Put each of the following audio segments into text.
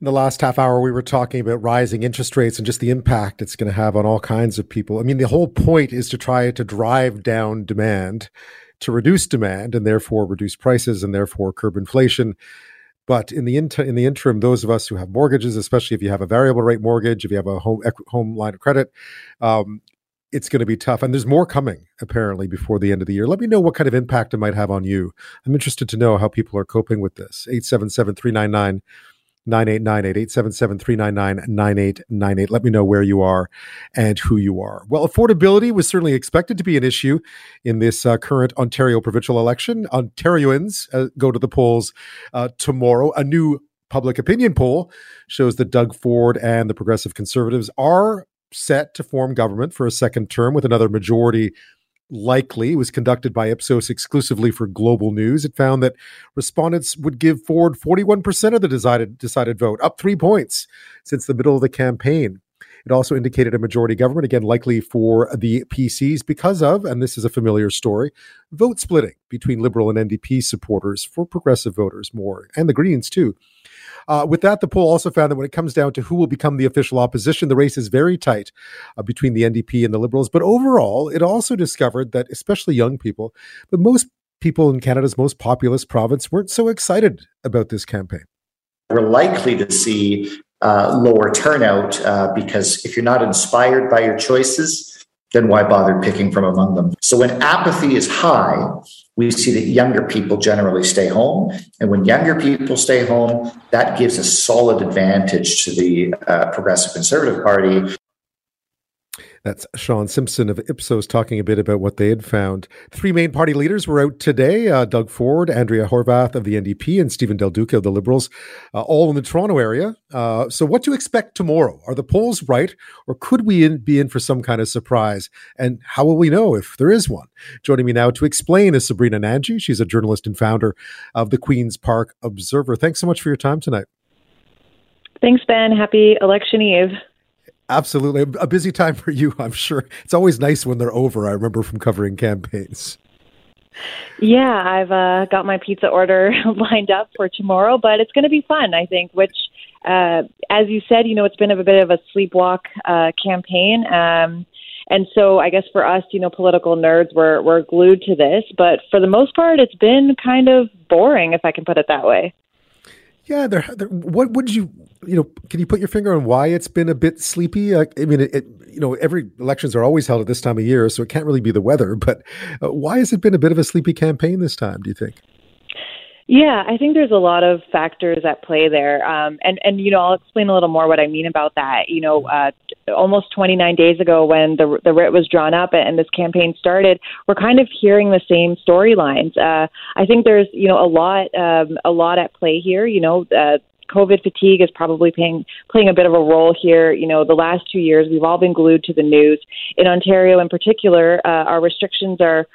In the last half hour, we were talking about rising interest rates and just the impact it's going to have on all kinds of people. I mean, the whole point is to try to drive down demand, to reduce demand, and therefore reduce prices and therefore curb inflation. But in the inter- in the interim, those of us who have mortgages, especially if you have a variable rate mortgage, if you have a home home line of credit, um, it's going to be tough. And there's more coming apparently before the end of the year. Let me know what kind of impact it might have on you. I'm interested to know how people are coping with this. 877 399 9898 877 399 9898. Let me know where you are and who you are. Well, affordability was certainly expected to be an issue in this uh, current Ontario provincial election. Ontarians uh, go to the polls uh, tomorrow. A new public opinion poll shows that Doug Ford and the Progressive Conservatives are set to form government for a second term with another majority likely. Was conducted by Ipsos exclusively for Global News. It found that respondents would give Ford 41% of the decided, decided vote, up three points since the middle of the campaign. It also indicated a majority government, again, likely for the PCs because of, and this is a familiar story, vote splitting between Liberal and NDP supporters for progressive voters more, and the Greens too. Uh, with that, the poll also found that when it comes down to who will become the official opposition, the race is very tight uh, between the NDP and the Liberals. But overall, it also discovered that, especially young people, but most people in Canada's most populous province weren't so excited about this campaign. We're likely to see uh, lower turnout uh, because if you're not inspired by your choices, then why bother picking from among them? So when apathy is high, we see that younger people generally stay home. And when younger people stay home, that gives a solid advantage to the uh, Progressive Conservative Party that's Sean Simpson of Ipsos talking a bit about what they had found. Three main party leaders were out today uh, Doug Ford, Andrea Horwath of the NDP, and Steven Del Duca of the Liberals, uh, all in the Toronto area. Uh, so, what to expect tomorrow? Are the polls right, or could we in, be in for some kind of surprise? And how will we know if there is one? Joining me now to explain is Sabrina Nanji. She's a journalist and founder of the Queen's Park Observer. Thanks so much for your time tonight. Thanks, Ben. Happy election eve. Absolutely. A busy time for you, I'm sure. It's always nice when they're over. I remember from covering campaigns. Yeah, I've uh, got my pizza order lined up for tomorrow, but it's going to be fun, I think, which, uh, as you said, you know, it's been a bit of a sleepwalk uh, campaign. Um, and so I guess for us, you know, political nerds, we're, we're glued to this. But for the most part, it's been kind of boring, if I can put it that way. Yeah, there. What would you, you know, can you put your finger on why it's been a bit sleepy? I mean, it, it, you know, every elections are always held at this time of year, so it can't really be the weather. But uh, why has it been a bit of a sleepy campaign this time? Do you think? Yeah, I think there's a lot of factors at play there, um, and and you know I'll explain a little more what I mean about that. You know, uh, almost 29 days ago when the the writ was drawn up and this campaign started, we're kind of hearing the same storylines. Uh, I think there's you know a lot um, a lot at play here. You know, uh, COVID fatigue is probably playing playing a bit of a role here. You know, the last two years we've all been glued to the news. In Ontario, in particular, uh, our restrictions are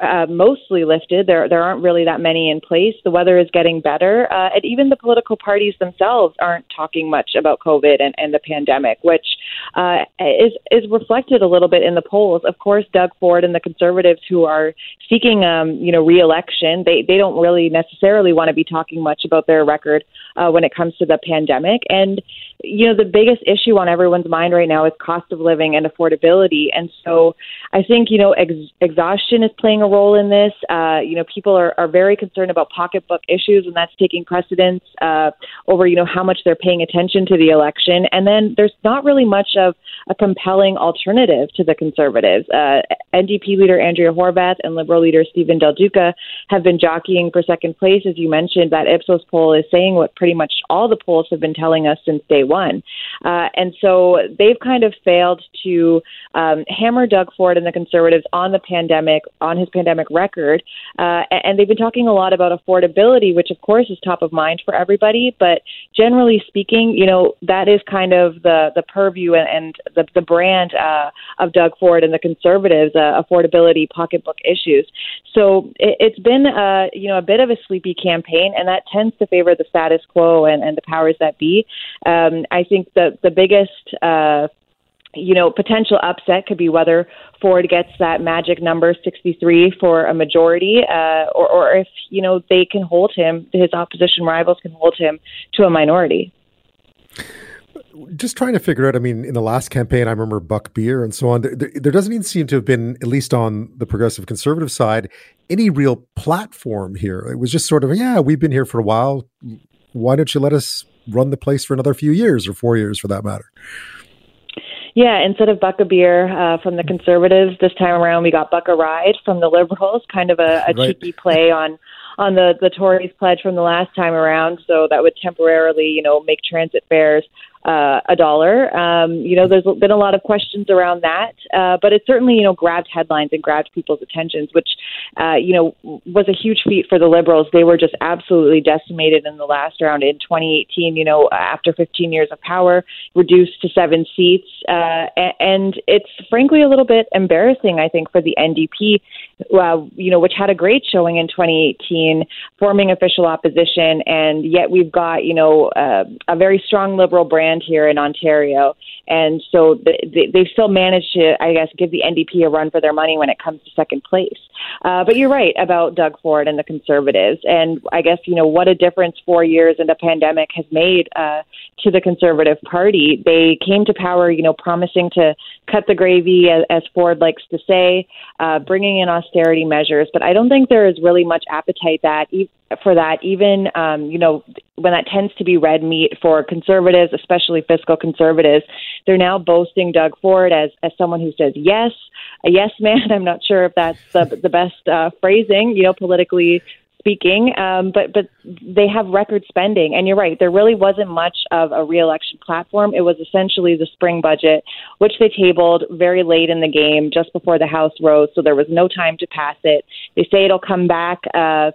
uh, mostly lifted. There there aren't really that many in place. The weather is getting better, uh, and even the political parties themselves aren't talking much about COVID and, and the pandemic, which uh, is is reflected a little bit in the polls. Of course, Doug Ford and the Conservatives who are seeking um, you know reelection, they they don't really necessarily want to be talking much about their record uh, when it comes to the pandemic. And you know, the biggest issue on everyone's mind right now is cost of living and affordability. And so I think, you know, ex- exhaustion is playing a role in this. Uh, you know, people are, are very concerned about pocketbook issues, and that's taking precedence uh, over, you know, how much they're paying attention to the election. And then there's not really much of a compelling alternative to the Conservatives. Uh, NDP leader Andrea Horwath and Liberal leader Steven Del Duca have been jockeying for second place. As you mentioned, that Ipsos poll is saying what pretty much all the polls have been telling us since day one. Uh, and so they've kind of failed to um, hammer Doug Ford and the Conservatives on the pandemic, on his pandemic record. Uh, and they've been talking a lot about affordability, which of course is top of mind for everybody. But generally speaking, you know, that is kind of the, the purview and, and the, the brand uh, of Doug Ford and the Conservatives, uh, affordability, pocketbook issues. So it, it's been, uh, you know, a bit of a sleepy campaign, and that tends to favor the status quo and, and the powers that be. Um, I think the the biggest uh, you know, potential upset could be whether Ford gets that magic number 63 for a majority, uh, or, or if, you know, they can hold him, his opposition rivals can hold him to a minority. just trying to figure out. I mean, in the last campaign, I remember Buck Beer and so on. There, there, doesn't even seem to have been, at least on the progressive conservative side, any real platform here. It was just sort of, yeah, we've been here for a while. Why don't you let us run the place for another few years or four years for that matter? Yeah, instead of Buck a beer uh, from the Conservatives, this time around we got Buck a ride from the Liberals, kind of a, a right. cheeky play on on the the Tories' pledge from the last time around. So that would temporarily, you know, make transit fares uh, a dollar. Um, you know, there's been a lot of questions around that, uh, but it certainly, you know, grabbed headlines and grabbed people's attentions, which, uh, you know, was a huge feat for the Liberals. They were just absolutely decimated in the last round in 2018, you know, after 15 years of power, reduced to seven seats. Uh, and it's frankly a little bit embarrassing, I think, for the NDP, uh, you know, which had a great showing in 2018, forming official opposition. And yet we've got, you know, uh, a very strong Liberal brand brand here in Ontario. And so they, they still managed to, I guess, give the NDP a run for their money when it comes to second place. Uh, but you're right about Doug Ford and the Conservatives. And I guess, you know, what a difference four years in the pandemic has made uh, to the Conservative Party. They came to power, you know, promising to cut the gravy, as, as Ford likes to say, uh, bringing in austerity measures. But I don't think there is really much appetite that for that, even um, you know when that tends to be red meat for conservatives, especially fiscal conservatives. They're now boasting Doug Ford as as someone who says yes, a yes man. I'm not sure if that's the the best uh, phrasing, you know, politically speaking. Um, but but they have record spending, and you're right. There really wasn't much of a reelection platform. It was essentially the spring budget, which they tabled very late in the game, just before the House rose, so there was no time to pass it. They say it'll come back. Uh,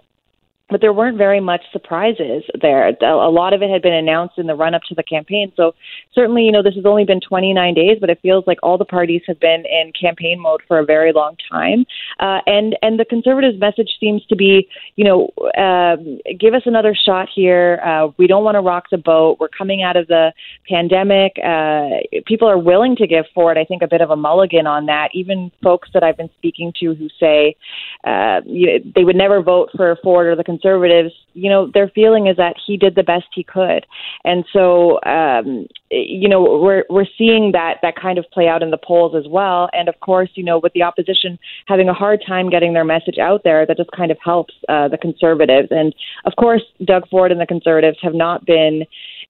but there weren't very much surprises there. A lot of it had been announced in the run up to the campaign. So certainly, you know, this has only been 29 days, but it feels like all the parties have been in campaign mode for a very long time. Uh, and and the conservatives' message seems to be, you know, uh, give us another shot here. Uh, we don't want to rock the boat. We're coming out of the pandemic. Uh, people are willing to give Ford, I think, a bit of a mulligan on that. Even folks that I've been speaking to who say uh, you know, they would never vote for Ford or the conservatives, you know, their feeling is that he did the best he could. And so, um, you know, we're, we're seeing that, that kind of play out in the polls as well. And of course, you know, with the opposition having a hard time getting their message out there, that just kind of helps uh, the conservatives. And of course, Doug Ford and the conservatives have not been,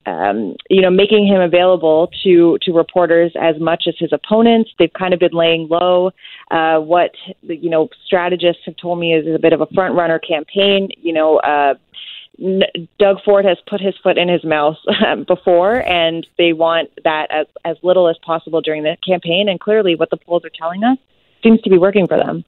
um, you know, making him available to to reporters as much as his opponents. They've kind of been laying low. Uh, what you know, strategists have told me is, a bit of a front runner campaign. You know. Uh, Doug Ford has put his foot in his mouth before, and they want that as as little as possible during the campaign. And clearly, what the polls are telling us seems to be working for them.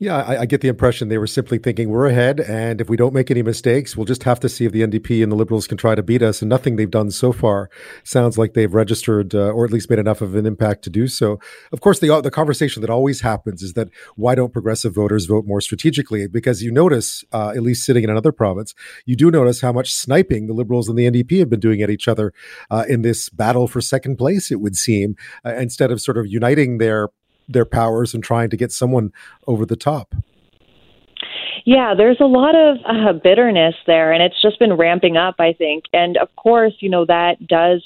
Yeah, I, I, get the impression they were simply thinking we're ahead, and if we don't make any mistakes, we'll just have to see if the NDP and the Liberals can try to beat us. And nothing they've done so far sounds like they've registered uh, or at least made enough of an impact to do so. Of course, the the conversation that always happens is that why don't progressive voters vote more strategically? Because you notice, uh, at least sitting in another province, you do notice how much sniping the Liberals and the NDP have been doing at each other uh, in this battle for second place. It would seem uh, instead of sort of uniting their their powers and trying to get someone over the top. Yeah, there's a lot of uh, bitterness there, and it's just been ramping up, I think. And of course, you know, that does,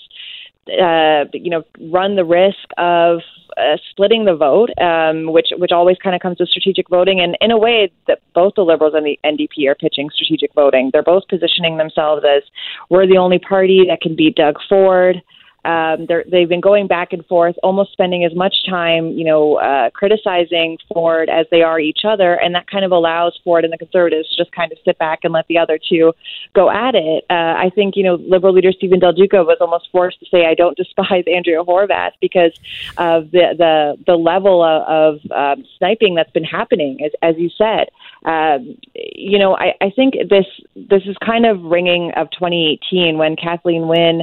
uh, you know, run the risk of uh, splitting the vote, um, which which always kind of comes with strategic voting. And in a way, that both the Liberals and the NDP are pitching strategic voting. They're both positioning themselves as we're the only party that can beat Doug Ford. Um, they've been going back and forth, almost spending as much time, you know, uh, criticizing Ford as they are each other, and that kind of allows Ford and the Conservatives to just kind of sit back and let the other two go at it. Uh, I think, you know, Liberal leader Steven Del Duca was almost forced to say, "I don't despise Andrea Horwath because of the the the level of, of um, sniping that's been happening, as as you said." Um, you know, I, I think this this is kind of ringing of 2018 when Kathleen Wynne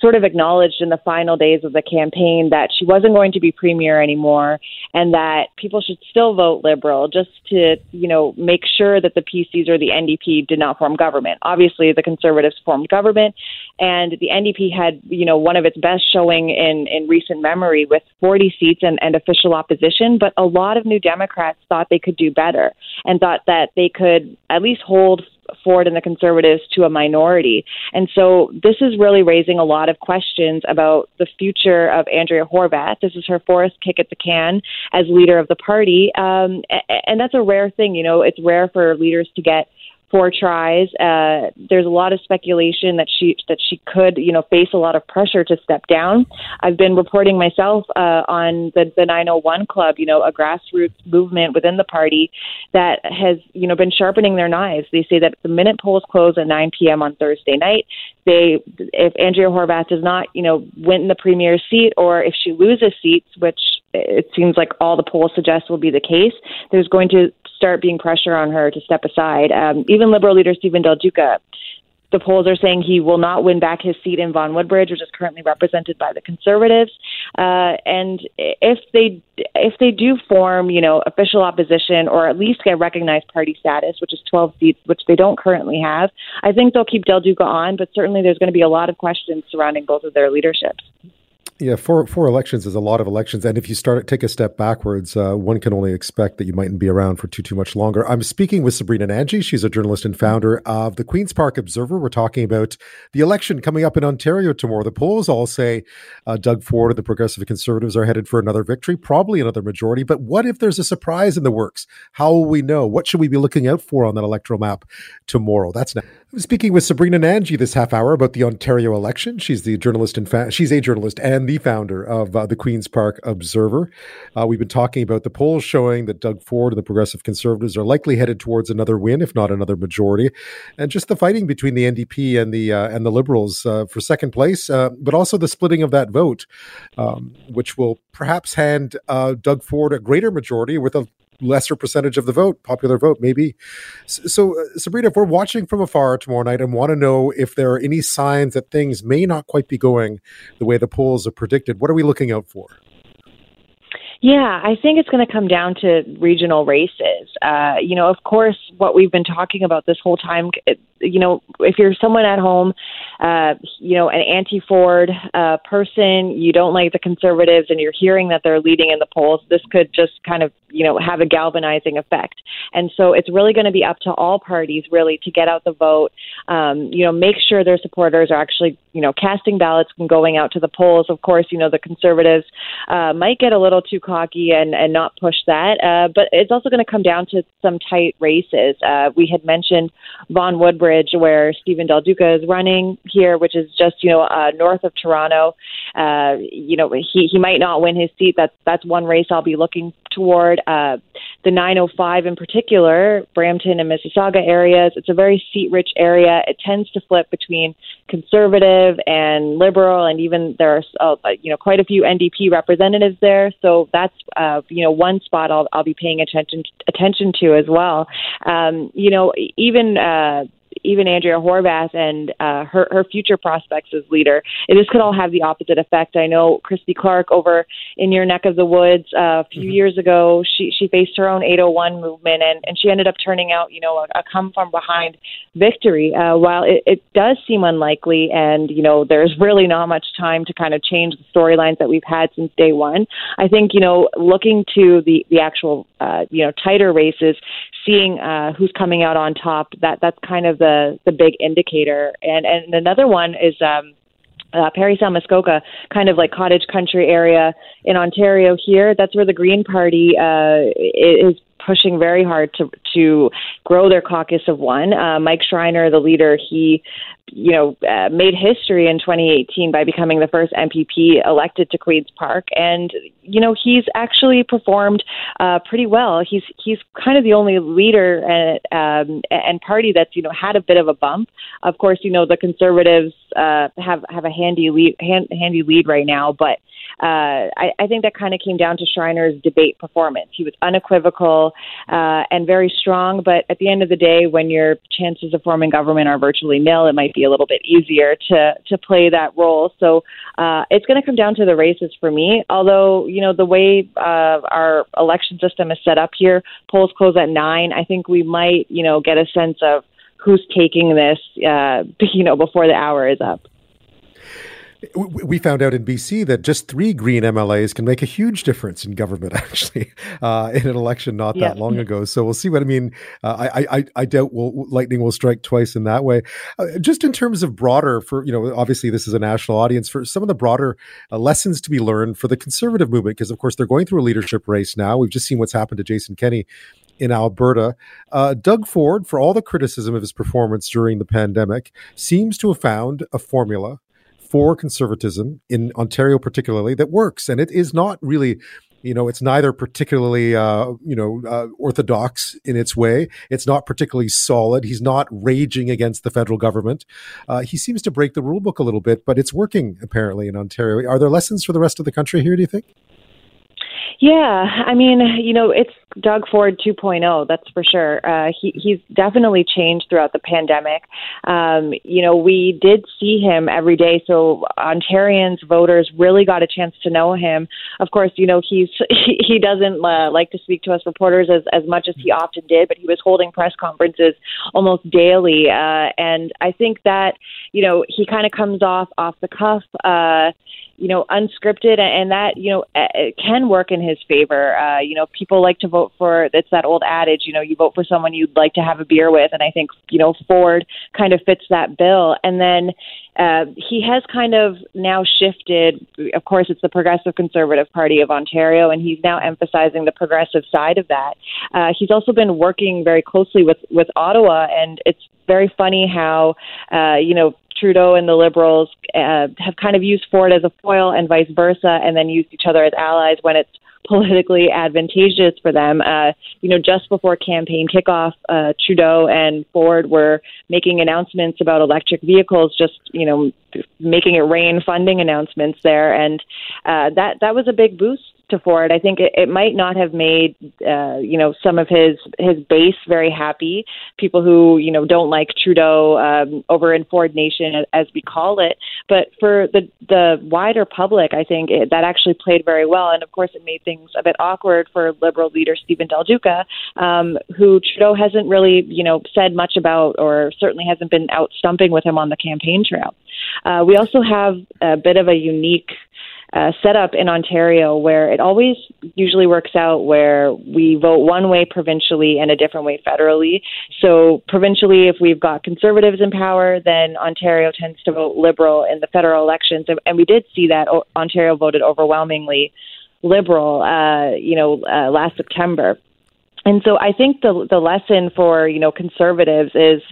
sort of acknowledged in the final days of the campaign that she wasn't going to be premier anymore and that people should still vote liberal just to, you know, make sure that the PCs or the NDP did not form government. Obviously, the conservatives formed government and the NDP had, you know, one of its best showing in, in recent memory with 40 seats and, and official opposition, but a lot of New Democrats thought they could do better and thought that they could at least hold Ford and the Conservatives to a minority. And so this is really raising a lot of questions about the future of Andrea Horwath. This is her fourth kick at the can as leader of the party. Um, and that's a rare thing. You know, it's rare for leaders to get four tries. Uh, there's a lot of speculation that she that she could, you know, face a lot of pressure to step down. I've been reporting myself uh, on the the 901 Club, you know, a grassroots movement within the party that has, you know, been sharpening their knives. They say that the minute polls close at 9 p.m. on Thursday night, they if Andrea Horwath does not, you know, win the premier seat or if she loses seats, which it seems like all the polls suggest will be the case, there's going to start being pressure on her to step aside. Um, even Liberal leader Steven Del Duca, the polls are saying he will not win back his seat in Vaughan Woodbridge, which is currently represented by the Conservatives. Uh, and if they if they do form, you know, official opposition or at least get recognized party status, which is 12 seats, which they don't currently have, I think they'll keep Del Duca on. But certainly, there's going to be a lot of questions surrounding both of their leaderships. Yeah, four four elections is a lot of elections, and if you start take a step backwards, uh, one can only expect that you mightn't be around for too too much longer. I'm speaking with Sabrina Nanji. She's a journalist and founder of the Queen's Park Observer. We're talking about the election coming up in Ontario tomorrow. The polls all say uh, Doug Ford and the Progressive Conservatives are headed for another victory, probably another majority. But what if there's a surprise in the works? How will we know? What should we be looking out for on that electoral map tomorrow? That's now. Speaking with Sabrina Nanji this half hour about the Ontario election. She's the journalist and fa- she's a journalist and the founder of uh, the Queen's Park Observer. Uh, we've been talking about the polls showing that Doug Ford and the Progressive Conservatives are likely headed towards another win, if not another majority, and just the fighting between the NDP and the uh, and the Liberals uh, for second place, uh, but also the splitting of that vote, um, which will perhaps hand uh, Doug Ford a greater majority with a lesser percentage of the vote, popular vote, maybe. So, uh, Sabrina, if we're watching from afar tomorrow night and want to know if there are any signs that things may not quite be going the way the polls have predicted, what are we looking out for? Yeah, I think it's going to come down to regional races. Uh, you know, of course, what we've been talking about this whole time, you know, if you're someone at home, uh, you know, an anti Ford uh, person, you don't like the conservatives, and you're hearing that they're leading in the polls, this could just kind of, you know, have a galvanizing effect. And so it's really going to be up to all parties, really, to get out the vote, um, you know, make sure their supporters are actually, you know, casting ballots and going out to the polls. Of course, you know, the conservatives uh, might get a little too cocky and, and not push that, uh, but it's also going to come down to some tight races. Uh, we had mentioned Vaughan Woodbridge, where Steven Del Duca is running here, which is just you know uh, north of Toronto. Uh, you know he he might not win his seat. That's that's one race I'll be looking toward. Uh, the 905 in particular, Brampton and Mississauga areas. It's a very seat-rich area. It tends to flip between conservative and liberal, and even there are uh, you know quite a few NDP representatives there. So that's uh, you know one spot I'll I'll be paying attention attention to as well. Um, you know even. Uh, even Andrea Horwath and uh, her her future prospects as leader. This could all have the opposite effect. I know Christy Clark over in your neck of the woods uh, a few mm-hmm. years ago. She she faced her own 801 movement and and she ended up turning out you know a, a come from behind victory. Uh, while it, it does seem unlikely, and you know there's really not much time to kind of change the storylines that we've had since day one. I think you know looking to the the actual uh, you know tighter races seeing uh, who's coming out on top. That that's kind of the the big indicator. And and another one is um, uh, Parry Sound Muskoka, kind of like cottage country area in Ontario. Here, that's where the Green Party uh, is pushing very hard to to grow their caucus of one. Uh, Mike Schreiner, the leader, he you know uh, made history in 2018 by becoming the first MPP elected to Queen's Park, and you know he's actually performed uh, pretty well. He's he's kind of the only leader and um, and party that's you know had a bit of a bump. Of course, you know the Conservatives uh, have have a handy lead hand, handy lead right now, but uh, I, I think that kind of came down to Schreiner's debate performance. He was unequivocal uh, and very strong, but at the end of the day, when your chances of forming government are virtually nil, it might be a little bit easier to to play that role. So uh, it's going to come down to the races for me. Although you know the way uh, our election system is set up here, polls close at nine. I think we might you know get a sense of who's taking this, uh, you know, before the hour is up. We found out in BC that just three Green MLAs can make a huge difference in government, actually, uh, in an election not that long ago. So we'll see what I mean. Uh, I, I, I doubt will lightning will strike twice in that way. Uh, just in terms of broader, for you know, obviously this is a national audience for some of the broader uh, lessons to be learned for the conservative movement, because of course they're going through a leadership race now. We've just seen what's happened to Jason Kenney in Alberta. Uh, Doug Ford, for all the criticism of his performance during the pandemic, seems to have found a formula for conservatism in Ontario, particularly, that works. And it is not really you know it's neither particularly uh, you know uh, orthodox in its way. It's not particularly solid. He's not raging against the federal government. Uh, he seems to break the rule book a little bit but it's working apparently in ontario. Are there lessons for the rest of the country here do you think? Yeah, I mean, you know, it's Doug Ford 2.0, that's for sure. Uh, he, he's definitely changed throughout the pandemic. Um, you know, we did see him every day, so Ontarians, voters really got a chance to know him. Of course, you know, he's he, he doesn't uh, like to speak to us reporters as, as much as he often did, but he was holding press conferences almost daily. Uh, and I think that, you know, he kind of comes off off the cuff. Uh, you know, unscripted, and that you know can work in his favor. Uh, you know, people like to vote for. It's that old adage. You know, you vote for someone you'd like to have a beer with, and I think you know Ford kind of fits that bill. And then uh, he has kind of now shifted. Of course, it's the Progressive Conservative Party of Ontario, and he's now emphasizing the progressive side of that. Uh, he's also been working very closely with with Ottawa, and it's very funny how uh, you know Trudeau and the Liberals uh, have kind of used Ford as a foil and vice versa, and then used each other as allies when it's politically advantageous for them. Uh, you know, just before campaign kickoff, uh, Trudeau and Ford were making announcements about electric vehicles, just you know, making it rain funding announcements there, and uh, that that was a big boost to Ford. I think it, it might not have made uh, you know some of his his base very happy. People who you know don't like Trudeau um, over in Ford Nation, as we call it. But for the the wider public, I think it, that actually played very well. And of course, it made things a bit awkward for Liberal leader Steven Del Duca, um, who Trudeau hasn't really you know said much about, or certainly hasn't been out stumping with him on the campaign trail. Uh, we also have a bit of a unique uh, setup in Ontario where it always usually works out where we vote one way provincially and a different way federally. So, provincially, if we've got conservatives in power, then Ontario tends to vote liberal in the federal elections. And, and we did see that o- Ontario voted overwhelmingly liberal, uh, you know, uh, last September. And so I think the the lesson for you know conservatives is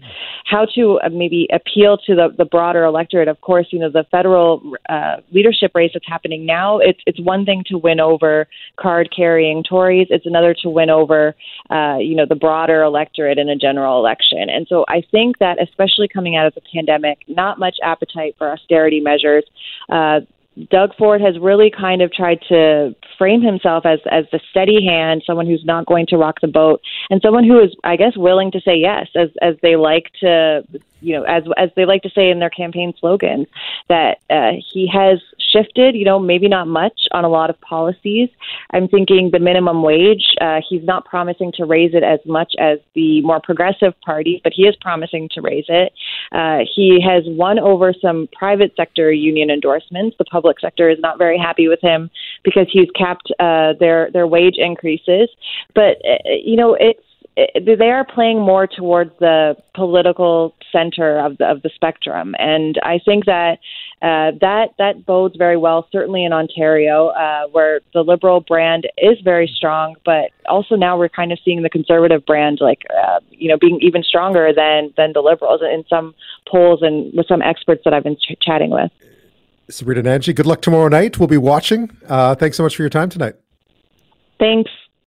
how to uh, maybe appeal to the, the broader electorate. Of course, you know the federal uh, leadership race that's happening now. It's it's one thing to win over card carrying Tories. It's another to win over uh, you know the broader electorate in a general election. And so I think that especially coming out of the pandemic, not much appetite for austerity measures. Uh, Doug Ford has really kind of tried to frame himself as as the steady hand, someone who's not going to rock the boat, and someone who is, I guess, willing to say yes, as as they like to, you know, as as they like to say in their campaign slogans, that uh, he has shifted, you know, maybe not much on a lot of policies. I'm thinking the minimum wage, uh, he's not promising to raise it as much as the more progressive party, but he is promising to raise it. Uh, he has won over some private sector union endorsements. The public sector is not very happy with him because he's capped uh, their their wage increases. But uh, you know, it's they are playing more towards the political center of the of the spectrum, and I think that uh, that that bodes very well, certainly in Ontario, uh, where the Liberal brand is very strong, but also now we're kind of seeing the Conservative brand, like uh, you know, being even stronger than than the Liberals in some polls and with some experts that I've been ch- chatting with. Sabrina Nanji, good luck tomorrow night. We'll be watching. Uh, thanks so much for your time tonight. Thanks.